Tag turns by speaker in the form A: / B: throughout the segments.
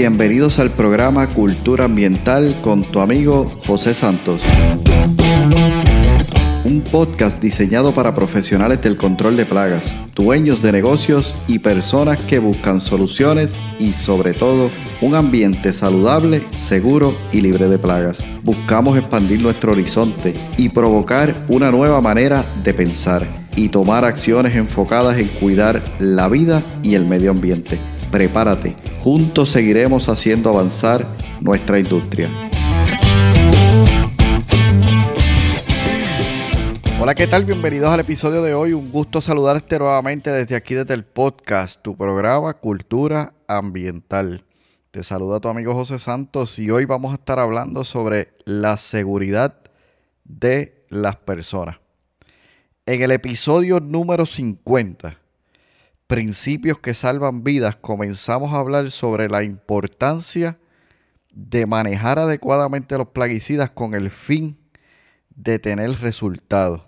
A: Bienvenidos al programa Cultura Ambiental con tu amigo José Santos. Un podcast diseñado para profesionales del control de plagas, dueños de negocios y personas que buscan soluciones y sobre todo un ambiente saludable, seguro y libre de plagas. Buscamos expandir nuestro horizonte y provocar una nueva manera de pensar y tomar acciones enfocadas en cuidar la vida y el medio ambiente. Prepárate, juntos seguiremos haciendo avanzar nuestra industria. Hola, ¿qué tal? Bienvenidos al episodio de hoy. Un gusto saludarte nuevamente desde aquí, desde el podcast, tu programa Cultura Ambiental. Te saluda tu amigo José Santos y hoy vamos a estar hablando sobre la seguridad de las personas. En el episodio número 50, Principios que salvan vidas, comenzamos a hablar sobre la importancia de manejar adecuadamente los plaguicidas con el fin de tener resultados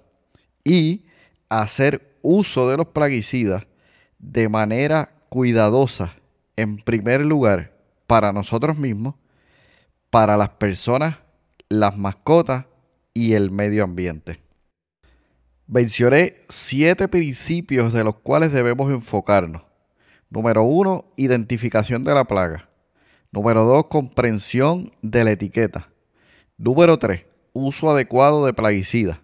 A: y hacer uso de los plaguicidas de manera cuidadosa, en primer lugar, para nosotros mismos, para las personas, las mascotas y el medio ambiente. Mencioné siete principios de los cuales debemos enfocarnos. Número uno, identificación de la plaga. Número dos, comprensión de la etiqueta. Número tres, uso adecuado de plaguicidas.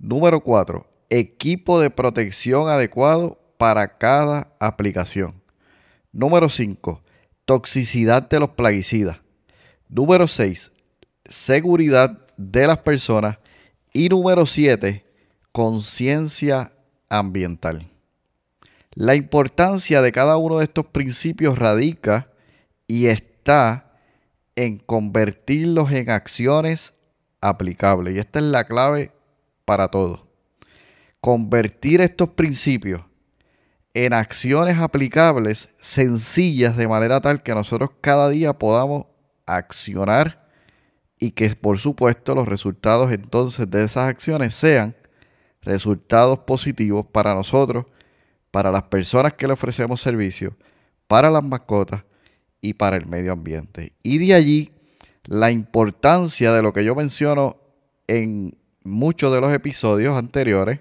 A: Número 4. Equipo de protección adecuado para cada aplicación. Número 5. Toxicidad de los plaguicidas. Número 6. Seguridad de las personas. Y número 7. Conciencia ambiental. La importancia de cada uno de estos principios radica y está en convertirlos en acciones aplicables. Y esta es la clave para todo. Convertir estos principios en acciones aplicables sencillas de manera tal que nosotros cada día podamos accionar y que por supuesto los resultados entonces de esas acciones sean resultados positivos para nosotros, para las personas que le ofrecemos servicio, para las mascotas y para el medio ambiente. Y de allí la importancia de lo que yo menciono en muchos de los episodios anteriores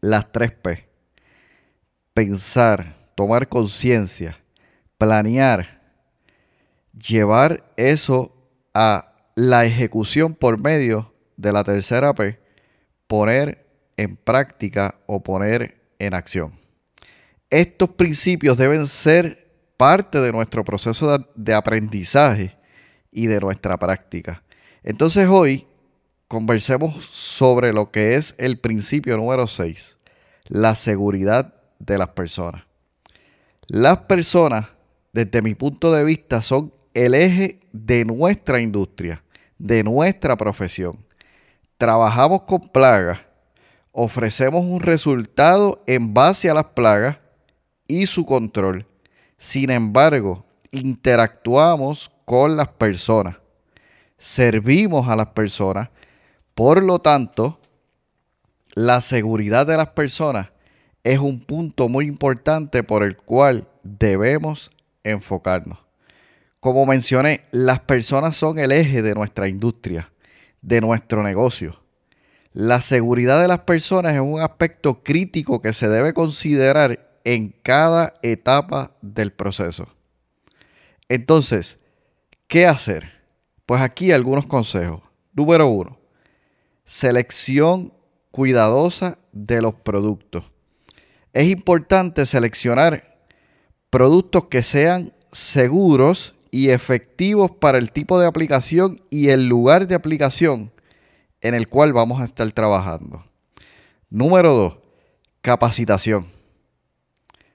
A: las tres P. Pensar, tomar conciencia, planear, llevar eso a la ejecución por medio de la tercera P, poner en práctica o poner en acción. Estos principios deben ser parte de nuestro proceso de, aprendizaje y de nuestra práctica. Entonces hoy conversemos sobre lo que es el principio número 6, la seguridad de las personas. Las personas, desde mi punto de vista, son el eje de nuestra industria, de nuestra profesión. Trabajamos con plagas, ofrecemos un resultado en base a las plagas y su control. Sin embargo, interactuamos con las personas, servimos a las personas por lo tanto, la seguridad de las personas es un punto muy importante por el cual debemos enfocarnos. Como mencioné, las personas son el eje de nuestra industria, de nuestro negocio. La seguridad de las personas es un aspecto crítico que se debe considerar en cada etapa del proceso. Entonces, ¿qué hacer? Pues aquí algunos consejos. Número uno, selección cuidadosa de los productos. Es importante seleccionar productos que sean seguros y efectivos para el tipo de aplicación y el lugar de aplicación en el cual vamos a estar trabajando. Número 2. Capacitación.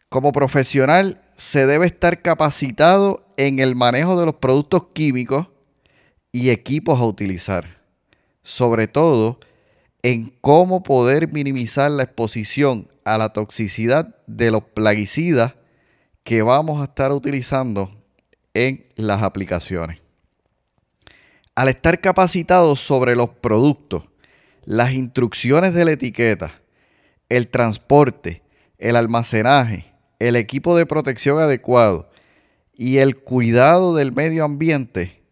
A: Como profesional se debe estar capacitado en el manejo de los productos químicos y equipos a utilizar sobre todo en cómo poder minimizar la exposición a la toxicidad de los plaguicidas que vamos a estar utilizando en las aplicaciones. Al estar capacitados sobre los productos, las instrucciones de la etiqueta, el transporte, el almacenaje, el equipo de protección adecuado y el cuidado del medio ambiente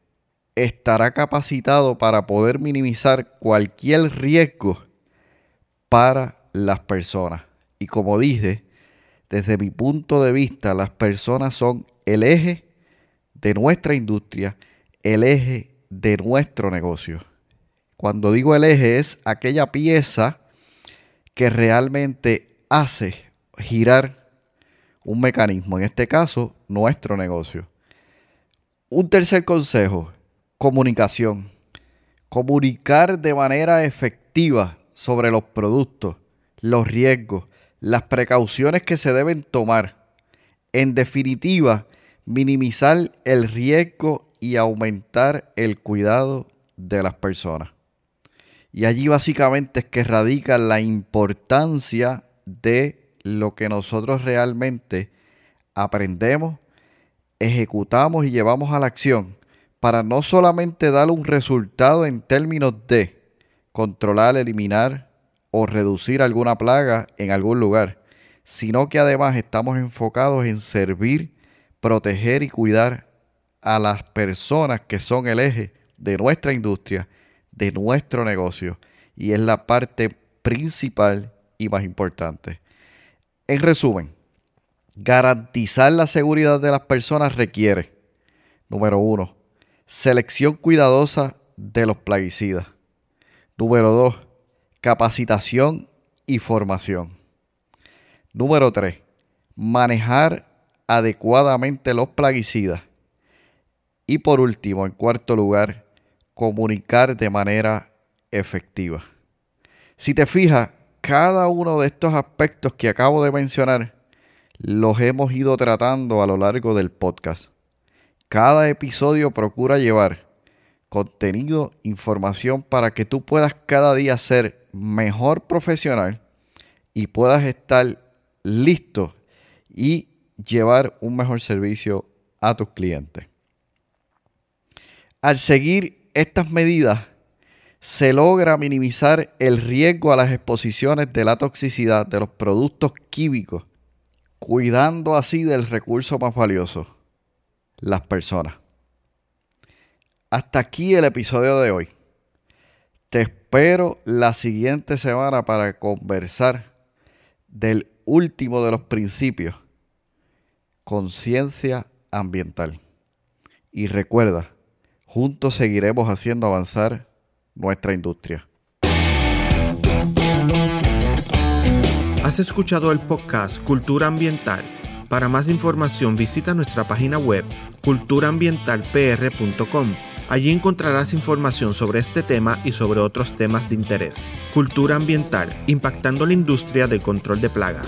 A: estará capacitado para poder minimizar cualquier riesgo para las personas. Y como dije, desde mi punto de vista, las personas son el eje de nuestra industria, el eje de nuestro negocio. Cuando digo el eje es aquella pieza que realmente hace girar un mecanismo, en este caso nuestro negocio. Un tercer consejo, comunicación. Comunicar de manera efectiva sobre los productos, los riesgos, las precauciones que se deben tomar. En definitiva, minimizar el riesgo y aumentar el cuidado de las personas. Y allí básicamente es que radica la importancia de lo que nosotros realmente aprendemos, ejecutamos y llevamos a la acción para no solamente dar un resultado en términos de controlar, eliminar o reducir alguna plaga en algún lugar, sino que además estamos enfocados en servir, proteger y cuidar a las personas que son el eje de nuestra industria, de nuestro negocio, y es la parte principal y más importante. En resumen, garantizar la seguridad de las personas requiere, número uno, selección cuidadosa de los plaguicidas. Número dos, capacitación y formación. Número tres, manejar adecuadamente los plaguicidas. Y por último, en cuarto lugar, comunicar de manera efectiva. Si te fijas, cada uno de estos aspectos que acabo de mencionar los hemos ido tratando a lo largo del podcast. Cada episodio procura llevar contenido, información para que tú puedas cada día ser mejor profesional y puedas estar listo y llevar un mejor servicio a tus clientes. Al seguir estas medidas, se logra minimizar el riesgo a las exposiciones de la toxicidad de los productos químicos, cuidando así del recurso más valioso, las personas. Hasta aquí el episodio de hoy. Te espero la siguiente semana para conversar del último de los principios, conciencia ambiental. Y recuerda, juntos seguiremos haciendo avanzar nuestra industria.
B: Has escuchado el podcast Cultura Ambiental. Para más información visita nuestra página web culturaambientalpr.com. Allí encontrarás información sobre este tema y sobre otros temas de interés. Cultura ambiental, impactando la industria del control de plagas.